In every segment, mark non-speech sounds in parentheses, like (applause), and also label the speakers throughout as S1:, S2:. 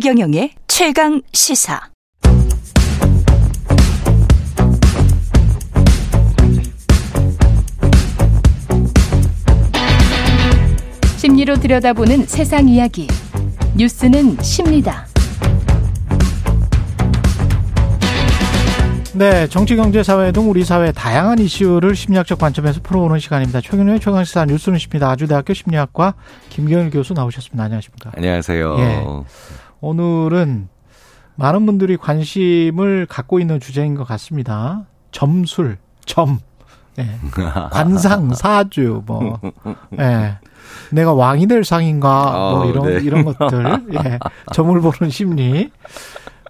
S1: 최경영의 최강 시사.
S2: 심리로 들여다보는 세상 이야기. 뉴스는 십니다.
S3: 네, 정치, 경제, 사회 등 우리 사회 다양한 이슈를 심리학적 관점에서 풀어보는 시간입니다. 최근의 최강시사 뉴스는 십니다. 아주대학교 심리학과 김경일 교수 나오셨습니다. 안녕하십니까?
S4: 안녕하세요.
S3: 예. 오늘은 많은 분들이 관심을 갖고 있는 주제인 것 같습니다. 점술, 점, 예. (laughs) 관상, 사주, 뭐, 예. 내가 왕이 될 상인가, 뭐,
S4: 아우,
S3: 이런,
S4: 네.
S3: 이런 것들, 예. (laughs) 점을 보는 심리.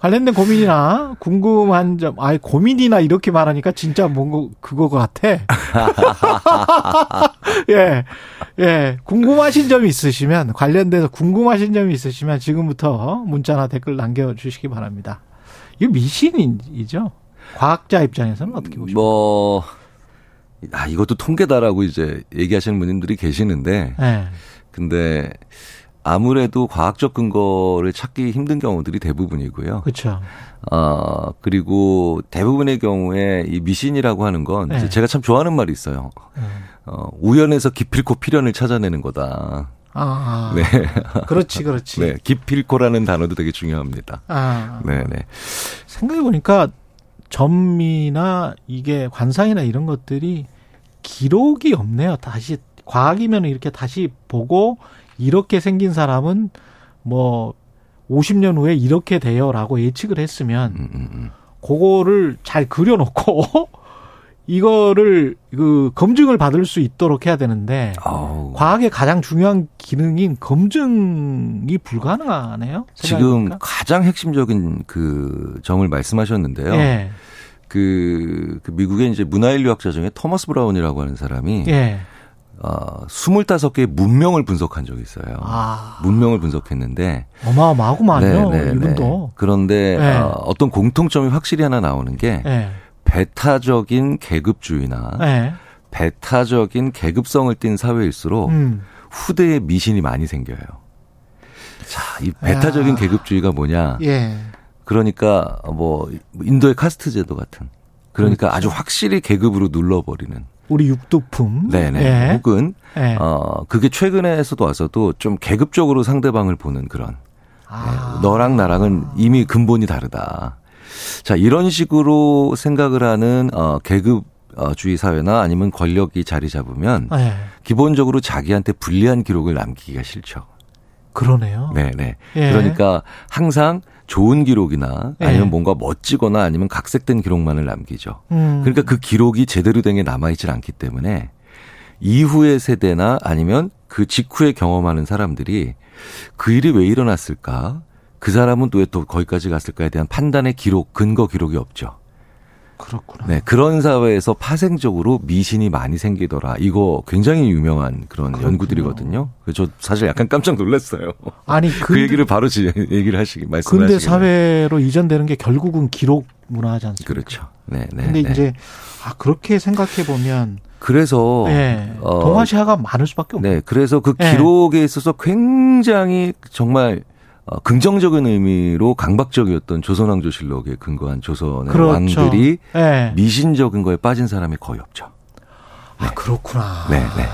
S3: 관련된 고민이나 궁금한 점, 아이, 고민이나 이렇게 말하니까 진짜 뭔가 그거 같아. (laughs) 예, 예. 궁금하신 점이 있으시면, 관련돼서 궁금하신 점이 있으시면 지금부터 문자나 댓글 남겨주시기 바랍니다. 이거 미신이죠? 과학자 입장에서는 어떻게 보십니까?
S4: 뭐, 아, 이것도 통계다라고 이제 얘기하시는 분들이 계시는데,
S3: 예.
S4: 근데 아무래도 과학적 근거를 찾기 힘든 경우들이 대부분이고요.
S3: 그렇죠.
S4: 어, 그리고 대부분의 경우에 이 미신이라고 하는 건
S3: 네.
S4: 제가 참 좋아하는 말이 있어요. 어, 우연에서 기필코 필연을 찾아내는 거다.
S3: 아,
S4: 네.
S3: 그렇지, 그렇지.
S4: 네. 기필코라는 단어도 되게 중요합니다.
S3: 아,
S4: 네, 네.
S3: 생각해보니까 점이나 이게 관상이나 이런 것들이 기록이 없네요. 다시, 과학이면 이렇게 다시 보고 이렇게 생긴 사람은 뭐 50년 후에 이렇게 돼요라고 예측을 했으면
S4: 음, 음, 음.
S3: 그거를 잘 그려놓고 (laughs) 이거를 그 검증을 받을 수 있도록 해야 되는데
S4: 아우.
S3: 과학의 가장 중요한 기능인 검증이 불가능하네요.
S4: 지금
S3: 생각해보니까.
S4: 가장 핵심적인 그 점을 말씀하셨는데요.
S3: 예,
S4: 그, 그 미국의 이제 문화인류학자 중에 토머스 브라운이라고 하는 사람이
S3: 예,
S4: 어, 25개의 문명을 분석한 적이 있어요.
S3: 아
S4: 문명을 분석했는데
S3: 어마어마하구만요.
S4: 네, 네,
S3: 이분도.
S4: 네. 그런데
S3: 네.
S4: 어, 어떤 공통점이 확실히 하나 나오는 게
S3: 예,
S4: 배타적인 계급주의나
S3: 예,
S4: 배타적인 계급성을 띈 사회일수록
S3: 음,
S4: 후대에 미신이 많이 생겨요. 자, 이 배타적인
S3: 야.
S4: 계급주의가 뭐냐?
S3: 예,
S4: 그러니까 뭐 인도의 카스트 제도 같은 그러니까
S3: 그렇죠.
S4: 아주 확실히 계급으로 눌러버리는
S3: 우리 육두품.
S4: 네네
S3: 예,
S4: 혹은
S3: 예.
S4: 어 그게 최근에서도 와서도 좀 계급적으로 상대방을 보는 그런
S3: 아,
S4: 너랑 나랑은 이미 근본이 다르다. 자 이런 식으로 생각을 하는 어 계급 어, 주의 사회나 아니면 권력이 자리 잡으면
S3: 예,
S4: 기본적으로 자기한테 불리한 기록을 남기기가 싫죠.
S3: 그러네요.
S4: 네네.
S3: 예.
S4: 그러니까 항상 좋은 기록이나 아니면
S3: 예.
S4: 뭔가 멋지거나 아니면 각색된 기록만을 남기죠.
S3: 음,
S4: 그러니까 그 기록이 제대로 된 게 남아있질 않기 때문에 이후의 세대나 아니면 그 직후에 경험하는 사람들이 그 일이 왜 일어났을까? 그 사람은 왜또 거기까지 갔을까에 대한 판단의 기록, 근거 기록이 없죠.
S3: 그렇구나.
S4: 네. 그런 사회에서 파생적으로 미신이 많이 생기더라. 이거 굉장히 유명한 그런
S3: 그렇군요.
S4: 연구들이거든요. 그래서 저 사실 약간 깜짝 놀랐어요.
S3: 아니 (laughs)
S4: 그
S3: 근대,
S4: 얘기를 바로 지, 얘기를 하시기 말씀하시기
S3: 근대 사회로 이전되는 게 결국은 기록 문화지 않습니까?
S4: 그렇죠. 네, 네.
S3: 근데
S4: 네.
S3: 이제 아 그렇게 생각해 보면
S4: 그래서
S3: 예,
S4: 어,
S3: 동아시아가 많을 수밖에 없네.
S4: 네, 그래서 그
S3: 네.
S4: 기록에 있어서 굉장히 정말 어, 긍정적인 의미로 강박적이었던 조선왕조실록에 근거한 조선의
S3: 그렇죠.
S4: 왕들이
S3: 예.
S4: 미신적인 거에 빠진 사람이 거의 없죠.
S3: 아 그렇구나.
S4: 네, 네.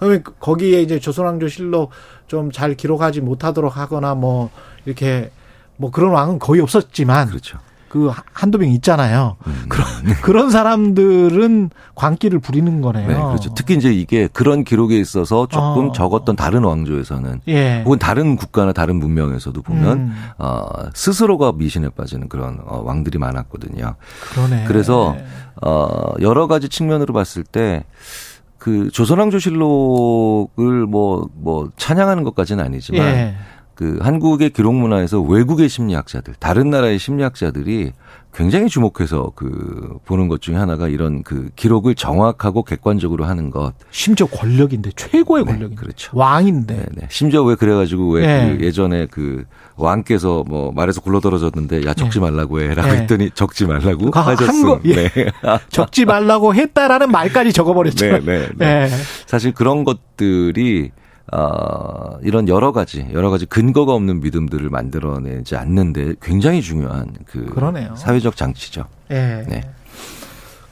S3: 그러면 그- 거기에 이제 조선왕조실록 좀 잘 기록하지 못하도록 하거나 뭐 이렇게 뭐 그런 왕은 거의 없었지만
S4: 그렇죠.
S3: 그 하- 한두 명 있잖아요.
S4: 음.
S3: 그런 (laughs) 그런 사람들은 광기를 부리는 거네요.
S4: 네, 그렇죠. 특히 이제 이게 그런 기록에 있어서 조금
S3: 어.
S4: 적었던 다른 왕조에서는
S3: 예.
S4: 혹은 다른 국가나 다른 문명에서도 보면
S3: 음,
S4: 어, 스스로가 미신에 빠지는 그런 어, 왕들이 많았거든요.
S3: 그러네.
S4: 그래서 어 여러 가지 측면으로 봤을 때그 조선왕조실록을 뭐 뭐 찬양하는 것까지는 아니지만
S3: 예.
S4: 그 한국의 기록 문화에서 외국의 심리학자들, 다른 나라의 심리학자들이 굉장히 주목해서 그 보는 것 중에 하나가 이런 그 기록을 정확하고 객관적으로 하는 것.
S3: 심지어 권력인데 최고의
S4: 네,
S3: 권력인데
S4: 그렇죠.
S3: 왕인데
S4: 네, 네. 심지어 왜 그래가지고 왜
S3: 네.
S4: 그 예전에 그 왕께서 뭐 말에서 굴러떨어졌는데 야 적지 말라고 해라고
S3: 네.
S4: 했더니 적지 말라고
S3: 그. 거- 예.
S4: 네. (laughs)
S3: 적지 말라고 했다라는 말까지 적어버렸죠.
S4: 네, 네, 네.
S3: 예.
S4: 사실 그런 것들이 어, 이런 여러 가지 여러 가지 근거가 없는 믿음들을 만들어내지 않는데 굉장히 중요한 그
S3: 그러네요.
S4: 사회적 장치죠.
S3: 예.
S4: 네.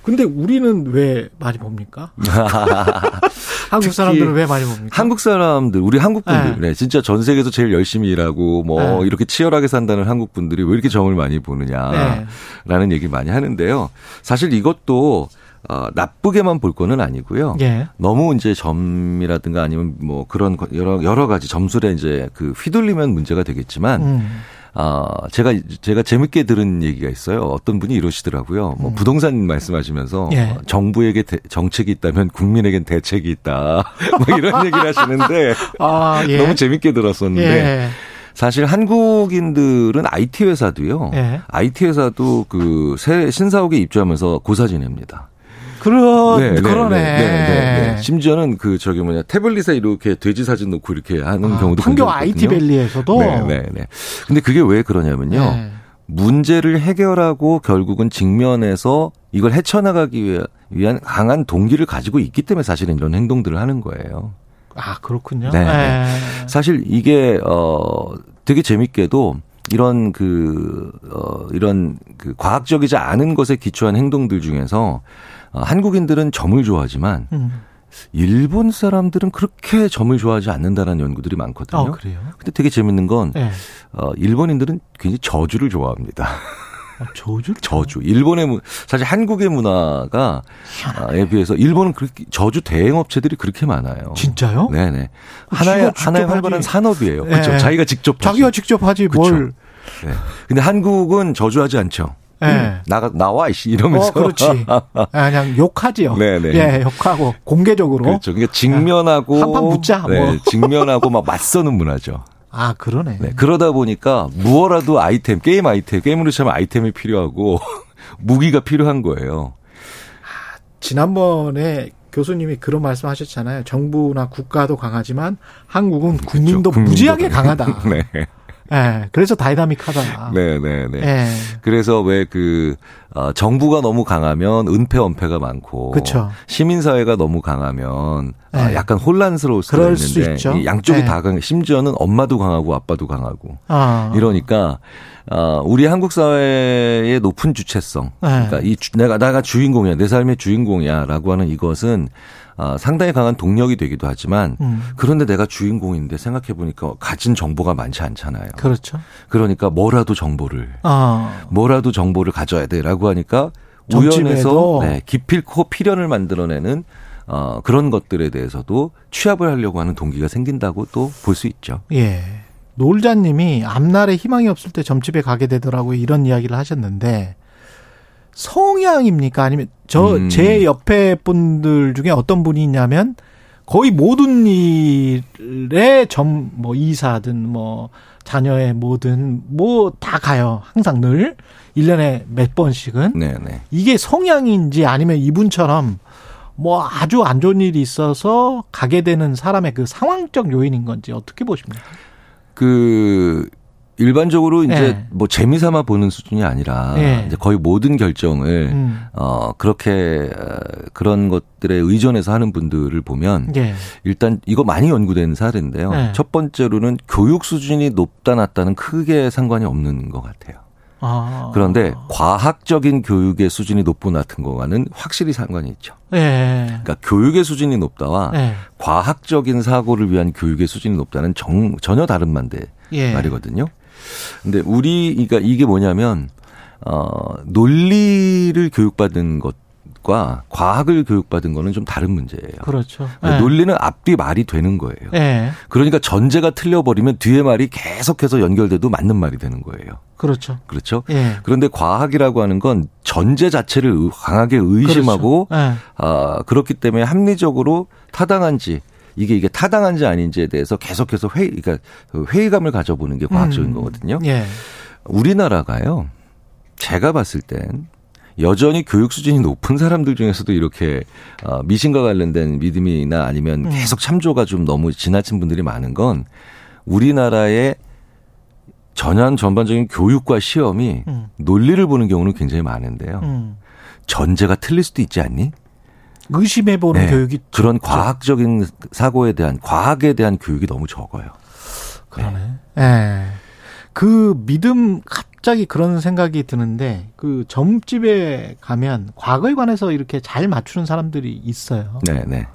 S3: 근데 우리는 왜 많이 봅니까? (laughs) 한국 사람들은 왜 많이 봅니까?
S4: 한국 사람들, 우리 한국 분들,
S3: 네.
S4: 네. 진짜 전 세계에서 제일 열심히 일하고 뭐
S3: 네.
S4: 이렇게 치열하게 산다는 한국 분들이 왜 이렇게 점을 많이 보느냐라는
S3: 네.
S4: 얘기 많이 하는데요. 사실 이것도 어, 나쁘게만 볼 거는 아니고요.
S3: 예.
S4: 너무 이제 점이라든가 아니면 뭐 그런 거- 여러 여러 가지 점술에 이제 그 휘둘리면 문제가 되겠지만
S3: 음.
S4: 아, 제가, 제가 재밌게 들은 얘기가 있어요. 어떤 분이 이러시더라고요. 뭐, 부동산 말씀하시면서,
S3: 음. 예.
S4: 어, 정부에게 대- 정책이 있다면 국민에겐 대책이 있다. (laughs) 뭐 이런 얘기를 하시는데,
S3: 아, 예.
S4: 너무 재밌게 들었었는데,
S3: 예.
S4: 사실 한국인들은 IT 회사도요.
S3: 예.
S4: IT 회사도 그 새 신사옥에 입주하면서 고사 지냅니다.
S3: 그러, 그러네.
S4: 심지어는 그 저기 뭐냐 태블릿에 이렇게 돼지 사진 놓고 이렇게 하는
S3: 아,
S4: 경우도
S3: 판교
S4: 굉장히
S3: IT
S4: 있거든요.
S3: 밸리에서도
S4: 네, 네, 네. 근데 그게 왜 그러냐면요.
S3: 네.
S4: 문제를 해결하고 결국은 직면해서 이걸 헤쳐나가기 위한 강한 동기를 가지고 있기 때문에 사실은 이런 행동들을 하는 거예요.
S3: 아, 그렇군요.
S4: 네,
S3: 예.
S4: 네. 사실 이게 어 되게 재밌게도 이런 그, 어, 이런 그 과학적이지 않은 것에 기초한 행동들 중에서 어, 한국인들은 점을 좋아하지만
S3: 음.
S4: 일본 사람들은 그렇게 점을 좋아하지 않는다는 연구들이 많거든요.
S3: 아, 그래요?
S4: 근데 되게 재밌는 건
S3: 예.
S4: 어, 일본인들은 굉장히 저주를 좋아합니다.
S3: 아, 저주?
S4: 저주. 일본의 문- 사실 한국의 문화가 에 비해서 일본은 그렇게 저주 대행 업체들이 그렇게 많아요.
S3: 진짜요?
S4: 네네.
S3: 그
S4: 하나의 하나의. 활발한 산업이에요. 그렇죠.
S3: 네.
S4: 자기가 직접
S3: 자기가
S4: 하지.
S3: 직접 하지
S4: 그쵸.
S3: 뭘.
S4: 네. 근데 한국은 저주하지 않죠.
S3: 예.
S4: 음, 나가 나와 이씨 이러면서.
S3: 어, 그렇지. (laughs) 아, 그냥 욕하지요.
S4: 네네.
S3: 예, 욕하고 공개적으로.
S4: 그렇죠. 그러니까 직면하고
S3: 한판 붙자,
S4: 네,
S3: 뭐.
S4: 직면하고 막 맞서는 문화죠.
S3: 아, 그러네.
S4: 네, 그러다 보니까 무엇라도 아이템, 게임 아이템, 게임으로 치면 아이템이 필요하고 (laughs) 무기가 필요한 거예요.
S3: 지난번에 교수님이 그런 말씀 하셨잖아요. 정부나 국가도 강하지만 한국은 국민도
S4: 그렇죠.
S3: 무지하게
S4: 국민도. (laughs)
S3: 강하다.
S4: 네.
S3: 예, 그래서 다이나믹하다.
S4: 네, 네, 네.
S3: 예.
S4: 그래서 왜그 어, 정부가 너무 강하면 은폐 은폐가 많고
S3: 그쵸.
S4: 시민 사회가 너무 강하면 아,
S3: 네.
S4: 약간 혼란스러울 수가
S3: 그럴 수
S4: 있는데
S3: 있죠.
S4: 이 양쪽이
S3: 네.
S4: 다 강, 심지어는 엄마도 강하고 아빠도 강하고
S3: 아.
S4: 이러니까 어, 우리 한국 사회의 높은 주체성,
S3: 네.
S4: 그러니까 이 주- 내가 내가 주인공이야, 내 삶의 주인공이야라고 하는 이것은 어, 상당히 강한 동력이 되기도 하지만
S3: 음.
S4: 그런데 내가 주인공인데 생각해 보니까 가진 정보가 많지 않잖아요.
S3: 그렇죠.
S4: 그러니까 뭐라도 정보를
S3: 아.
S4: 뭐라도 정보를 가져야 돼라고 하니까
S3: 정치부에도.
S4: 우연해서 네, 기필코 필연을 만들어내는 어, 그런 것들에 대해서도 취합을 하려고 하는 동기가 생긴다고 또 볼 수 있죠.
S3: 예. 놀자님이 앞날에 희망이 없을 때 점집에 가게 되더라고요. 이런 이야기를 하셨는데 성향입니까? 아니면 저
S4: 음.
S3: 제 옆에 분들 중에 어떤 분이 있냐면 거의 모든 일에 점 뭐 이사든 뭐 자녀의 뭐든 뭐 다 가요. 항상 늘 1년에 몇 번씩은
S4: 네, 네.
S3: 이게 성향인지 아니면 이분처럼 뭐 아주 안 좋은 일이 있어서 가게 되는 사람의 그 상황적 요인인 건지 어떻게 보십니까?
S4: 그 일반적으로 이제
S3: 예.
S4: 뭐 재미삼아 보는 수준이 아니라
S3: 예.
S4: 이제 거의 모든 결정을
S3: 음.
S4: 어 그렇게 어, 그런 것들에 의존해서 하는 분들을 보면
S3: 예.
S4: 일단 이거 많이 연구된 사례인데요.
S3: 네.
S4: 첫 번째로는 교육 수준이 높다 낮다는 크게 상관이 없는 것 같아요.
S3: 아.
S4: 그런데 과학적인 교육의 수준이 높고 낮은 거와는 확실히 상관이 있죠.
S3: 예.
S4: 그러니까 교육의 수준이 높다와
S3: 예.
S4: 과학적인 사고를 위한 교육의 수준이 높다는 정, 전혀 다른 반대
S3: 예.
S4: 말이거든요. 근데 우리 그러니까 이게 뭐냐면 어 논리를 교육받은 것 과 과학을 교육받은 거는 좀 다른 문제예요.
S3: 그렇죠.
S4: 그러니까
S3: 예.
S4: 논리는 앞뒤 말이 되는 거예요.
S3: 예.
S4: 그러니까 전제가 틀려버리면 뒤에 말이 계속해서 연결돼도 맞는 말이 되는 거예요.
S3: 그렇죠.
S4: 그렇죠?
S3: 예.
S4: 그런데 과학이라고 하는 건 전제 자체를 의- 강하게 의심하고
S3: 그렇죠. 예.
S4: 아, 그렇기 때문에 합리적으로 타당한지 이게 이게 타당한지 아닌지에 대해서 계속해서 회의 그러니까 그 회의감을 가져보는 게 과학적인
S3: 음.
S4: 거거든요.
S3: 예.
S4: 우리나라가요. 제가 봤을 땐 여전히 교육 수준이 높은 사람들 중에서도 이렇게 어, 미신과 관련된 믿음이나 아니면
S3: 음.
S4: 계속 참조가 좀 너무 지나친 분들이 많은 건 우리나라의 전환 전반적인 교육과 시험이
S3: 음.
S4: 논리를 보는 경우는 굉장히 많은데요.
S3: 음.
S4: 전제가 틀릴 수도 있지 않니?
S3: 의심해보는
S4: 네.
S3: 교육이
S4: 그런 과학적인 사고에 대한 과학에 대한 교육이 너무 적어요.
S3: 그러네. 예. 그 믿음 갑자기 그런 생각이 드는데 그 점집에 가면 과거에 관해서 이렇게 잘 맞추는 사람들이 있어요.
S4: 네, 네.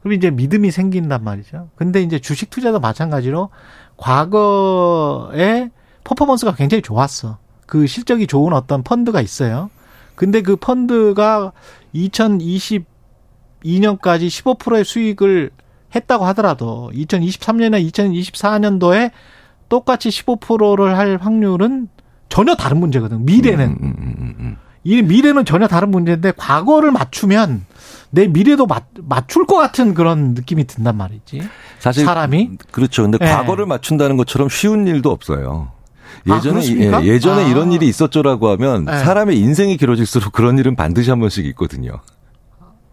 S3: 그럼 이제 믿음이 생긴단 말이죠. 근데 이제 주식 투자도 마찬가지로 과거에 퍼포먼스가 굉장히 좋았어. 그 실적이 좋은 어떤 펀드가 있어요. 근데 그 펀드가 2022년까지 15%의 수익을 했다고 하더라도 2023년이나 2024년도에 똑같이 15%를 할 확률은 전혀 다른 문제거든. 미래는.
S4: 음, 음, 음, 음.
S3: 이 미래는 전혀 다른 문제인데 과거를 맞추면 내 미래도 맞, 맞출 것 같은 그런 느낌이 든단 말이지.
S4: 사실
S3: 사람이?
S4: 그렇죠. 근데
S3: 네.
S4: 과거를 맞춘다는 것처럼 쉬운 일도 없어요.
S3: 아,
S4: 예전에
S3: 그렇습니까?
S4: 예, 전에
S3: 아.
S4: 이런 일이 있었죠라고 하면
S3: 네.
S4: 사람의 인생이 길어질수록 그런 일은 반드시 한 번씩 있거든요.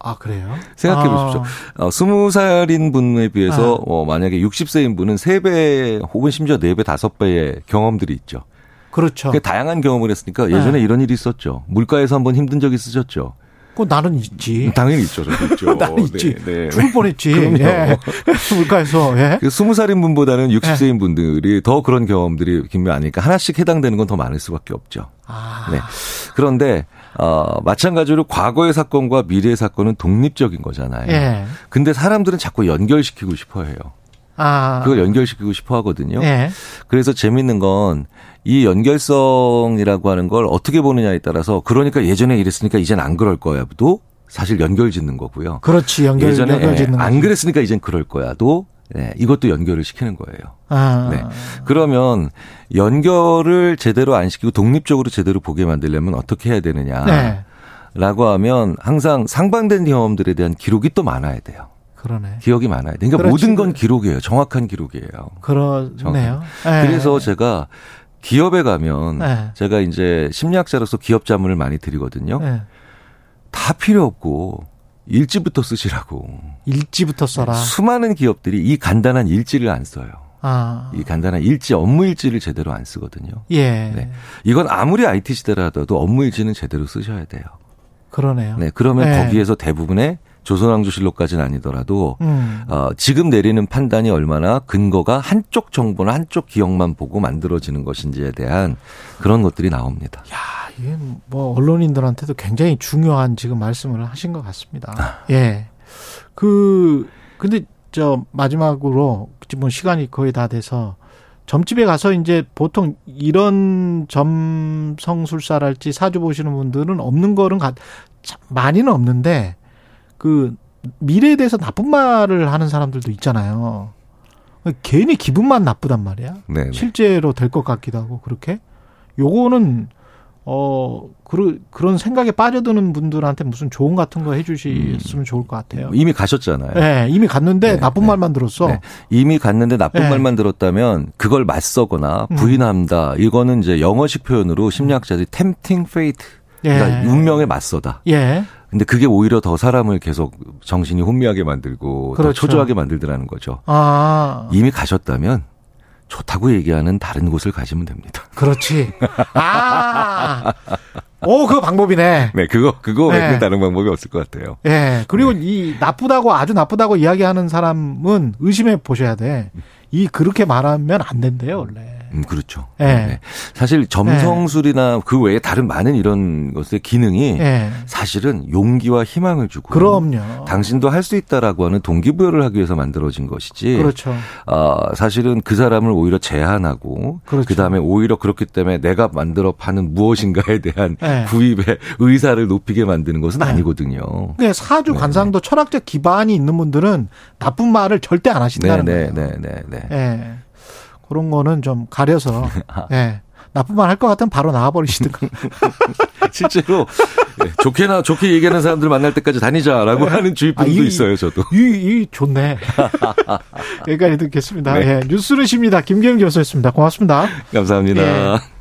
S3: 아 그래요?
S4: 생각해
S3: 아,
S4: 보십시오. 어, 20살인 분에 비해서
S3: 네.
S4: 어, 만약에 60세인 분은 3배 혹은 심지어 4배, 5배의 경험들이 있죠.
S3: 그렇죠.
S4: 그 다양한 경험을 했으니까 예전에
S3: 네.
S4: 이런 일이 있었죠. 물가에서 한번 힘든 적이 있으셨죠.
S3: 그 나는 있지.
S4: 당연히 있죠. 저도 (laughs) 있죠.
S3: 나는 있지.
S4: 네, 네.
S3: 죽을 뻔했지. (laughs) 예. (laughs) 물가에서 예.
S4: 그 20살인 분보다는
S3: 네.
S4: 60세인 분들이 더 그런 경험들이 아니까 하나씩 해당되는 건 더 많을 수밖에 없죠.
S3: 아,
S4: 네. 그런데 어 마찬가지로 과거의 사건과 미래의 사건은 독립적인 거잖아요.
S3: 예.
S4: 근데 사람들은 자꾸 연결시키고 싶어 해요.
S3: 아,
S4: 그걸 연결시키고 싶어 하거든요.
S3: 예.
S4: 그래서 재밌는 건 이 연결성이라고 하는 걸 어떻게 보느냐에 따라서 그러니까 예전에 이랬으니까 이젠 안 그럴 거야도 사실 연결 짓는 거고요.
S3: 그렇지 연결
S4: 예전에
S3: 연결 짓는
S4: 예, 안
S3: 거지.
S4: 그랬으니까 이젠 그럴 거야도 예, 이것도 연결을 시키는 거예요.
S3: 아,
S4: 네. 그러면 연결을 제대로 안 시키고 독립적으로 제대로 보게 만들려면 어떻게 해야 되느냐?
S3: 네.
S4: 라고 하면 항상 상반된 경험들에 대한 기록이 또 많아야 돼요.
S3: 그러네.
S4: 기억이 많아야 돼. 그러니까
S3: 그렇지.
S4: 모든 건 기록이에요. 정확한 기록이에요.
S3: 그러네요. 예.
S4: 그래서 제가 기업에 가면
S3: 네.
S4: 제가 이제 심리학자로서 기업 자문을 많이 드리거든요.
S3: 예.
S4: 다 필요 없고 일지부터 쓰시라고.
S3: 일지부터 써라.
S4: 수많은 기업들이 이 간단한 일지를 안 써요.
S3: 아,
S4: 이 간단한 일지 업무 일지를 제대로 안 쓰거든요.
S3: 예.
S4: 네. 이건 아무리 IT 시대라도 업무 일지는 제대로 쓰셔야 돼요.
S3: 그러네요.
S4: 네. 그러면
S3: 네.
S4: 거기에서 대부분의 조선왕조실록까지는 아니더라도
S3: 음.
S4: 어, 지금 내리는 판단이 얼마나 근거가 한쪽 정보나 한쪽 기억만 보고 만들어지는 것인지에 대한 그런 것들이 나옵니다.
S3: 야, 이게 뭐 언론인들한테도 굉장히 중요한 지금 말씀을 하신 것 같습니다. 예. 그 근데 저 마지막으로 뭐 시간이 거의 다 돼서 점집에 가서 이제 보통 이런 점성술사랄지 사주 보시는 분들은 없는 거는 가, 참 많이는 없는데 그 미래에 대해서 나쁜 말을 하는 사람들도 있잖아요. 괜히 기분만 나쁘단 말이야.
S4: 네. 네.
S3: 실제로 될 것 같기도 하고 그렇게 요거는 어 그런 그런 생각에 빠져드는 분들한테 무슨 조언 같은 거 해주셨으면 좋을 것 같아요.
S4: 이미 가셨잖아요.
S3: 네, 이미 갔는데
S4: 네,
S3: 나쁜
S4: 네.
S3: 말만 들었어.
S4: 네. 이미 갔는데 나쁜
S3: 네.
S4: 말만 들었다면 그걸 맞서거나
S3: 음.
S4: 부인한다. 이거는 이제 영어식 표현으로 심리학자들이 tempting fate. 그러니까
S3: 예.
S4: 운명에 맞서다.
S3: 예,
S4: 근데 그게 오히려 더 사람을 계속 정신이 혼미하게 만들고 더
S3: 그렇죠.
S4: 초조하게 만들더라는 거죠.
S3: 아,
S4: 이미 가셨다면 좋다고 얘기하는 다른 곳을 가시면 됩니다. (laughs)
S3: 그렇지. 아, 오, 그거 방법이네.
S4: 네, 그거 그거
S3: 네.
S4: 다른 방법이 없을 것 같아요.
S3: 예, 그리고 이 나쁘다고 아주 나쁘다고 이야기하는 사람은 의심해 보셔야 돼. 이 그렇게 말하면 안 된대요, 원래.
S4: 음, 그렇죠.
S3: 예.
S4: 사실 점성술이나 그 외에 다른 많은 이런 것의 기능이
S3: 예,
S4: 사실은 용기와 희망을 주고
S3: 그럼요.
S4: 당신도 할 수 있다라고 하는 동기부여를 하기 위해서 만들어진 것이지.
S3: 그렇죠.
S4: 아, 사실은 그 사람을 오히려 제한하고
S3: 그렇죠.
S4: 그다음에 오히려 그렇기 때문에 내가 만들어 파는 무엇인가에 대한
S3: 네.
S4: 구입의 의사를 높이게 만드는 것은
S3: 네.
S4: 아니거든요.
S3: 그 사주
S4: 네,
S3: 관상도 철학적 기반이 있는 분들은 나쁜 말을 절대 안
S4: 네,
S3: 하신다는
S4: 네,
S3: 거예요.
S4: 네, 네, 네.
S3: 예. 그런 거는 좀 가려서 (laughs) 예. 나쁜 말 할 것 같으면 바로 나와버리시든가. (laughs)
S4: 실제로 네, 좋게나 좋게 얘기하는 사람들 만날 때까지 다니자라고 하는 주의품도
S3: 아, 이-
S4: 있어요, 저도.
S3: 이, 이 좋네. (laughs) 여기까지 듣겠습니다.
S4: 네.
S3: 예. 뉴스를 십니다. 김경일 교수였습니다. 고맙습니다.
S4: 감사합니다.
S3: 예.